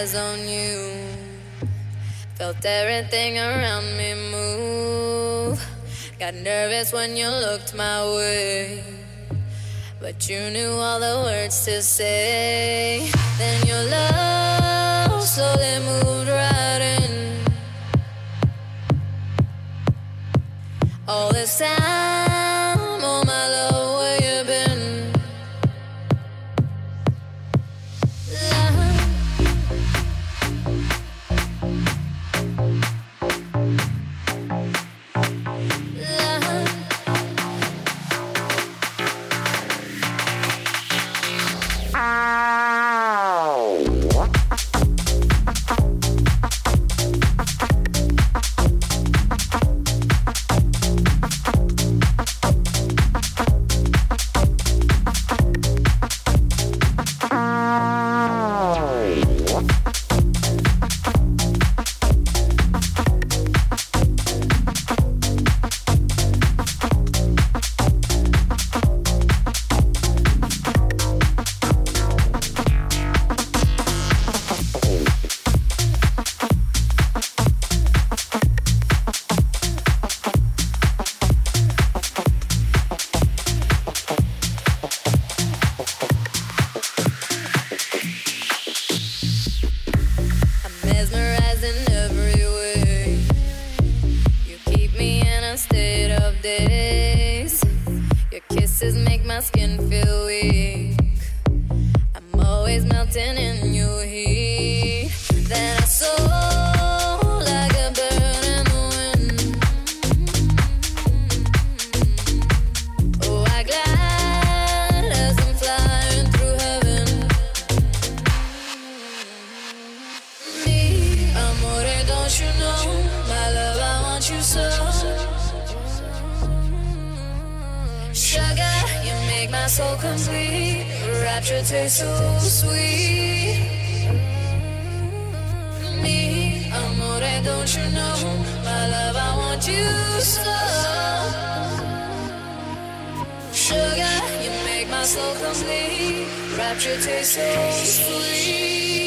eyes on you. Felt everything around me move. Got nervous when you looked my way. But you knew all the words to say. Then your love slowly moved right in. All this time. Make my soul complete. Rapture tastes so sweet. Mm-hmm. Me, amore, don't you know? My love, I want you so. Sugar, you make my soul complete. Rapture tastes so sweet.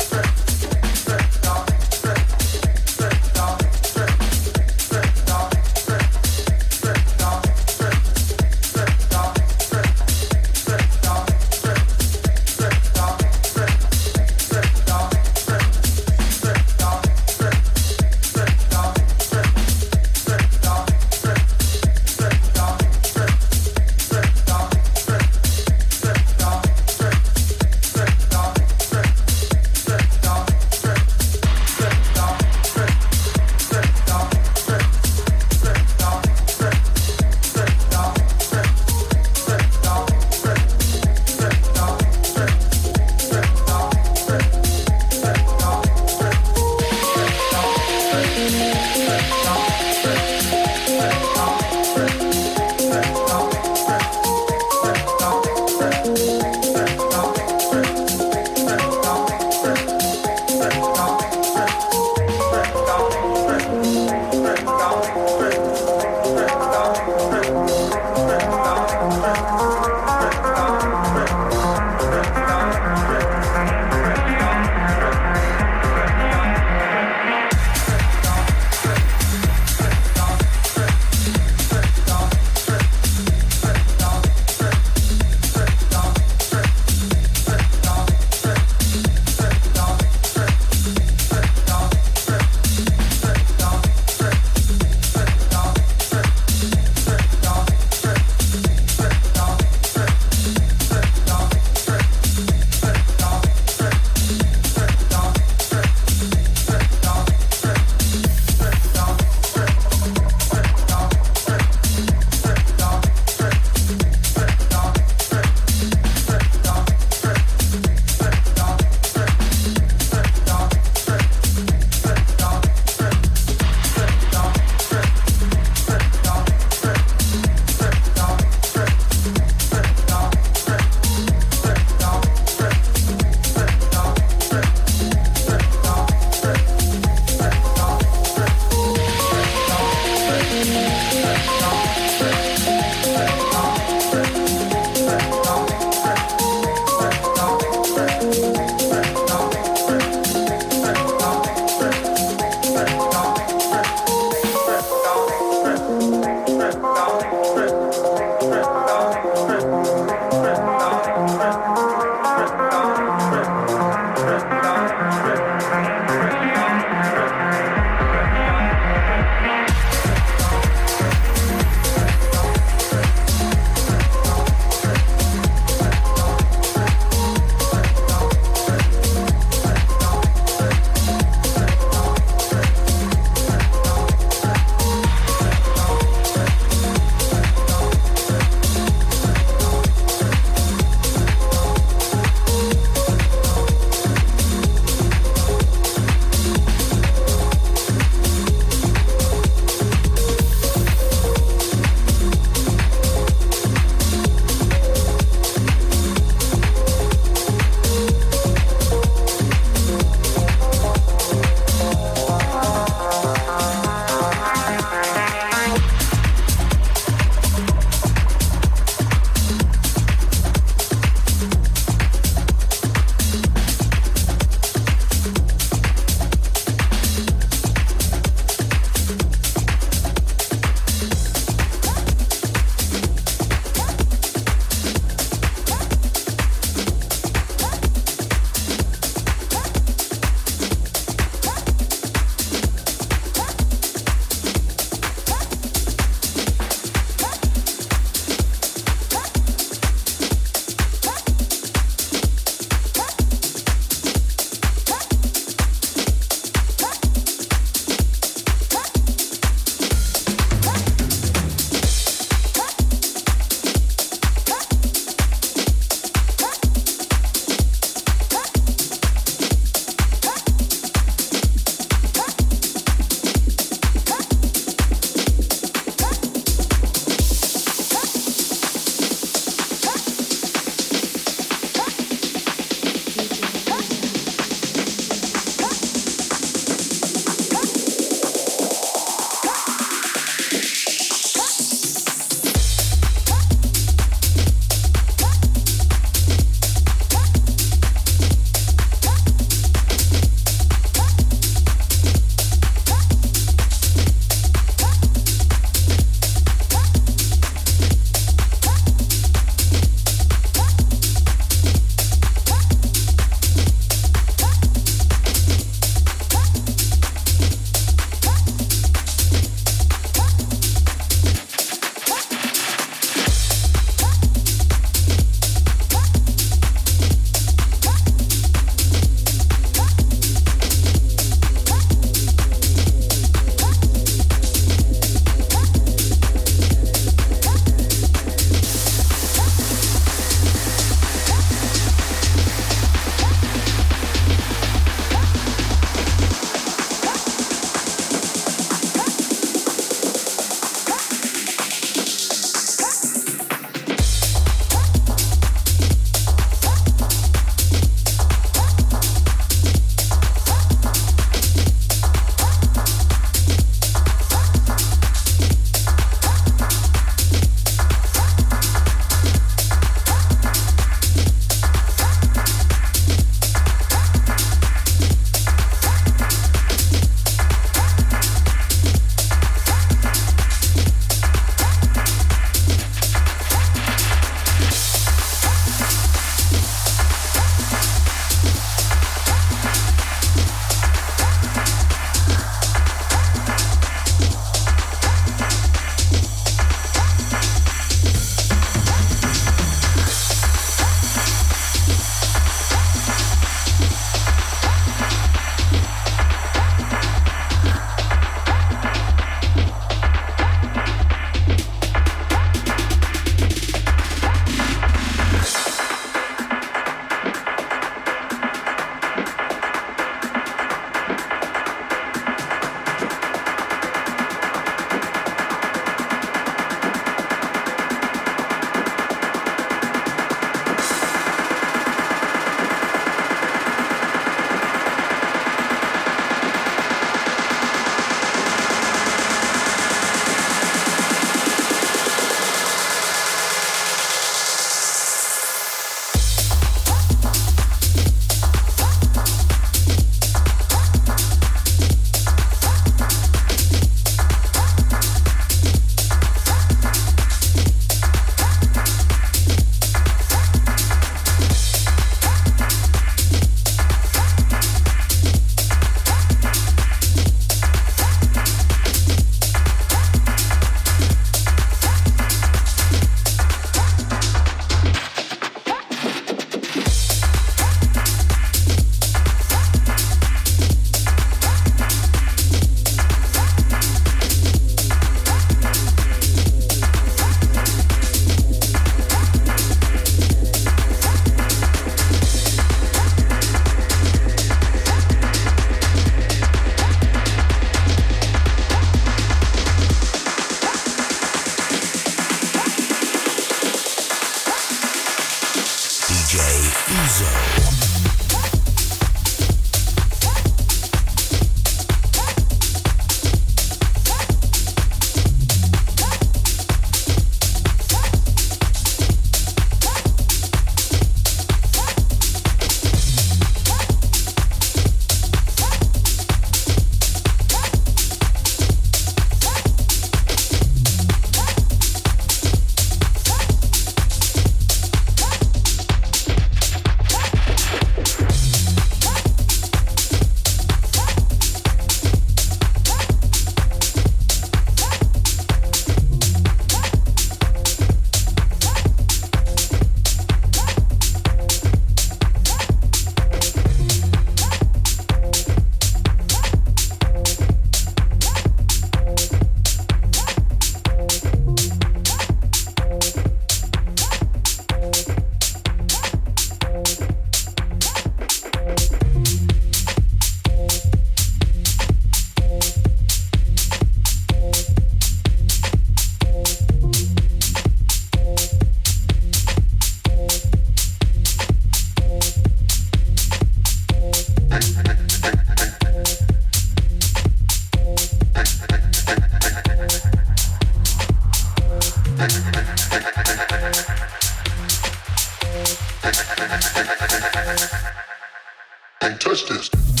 touch this.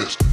podcast.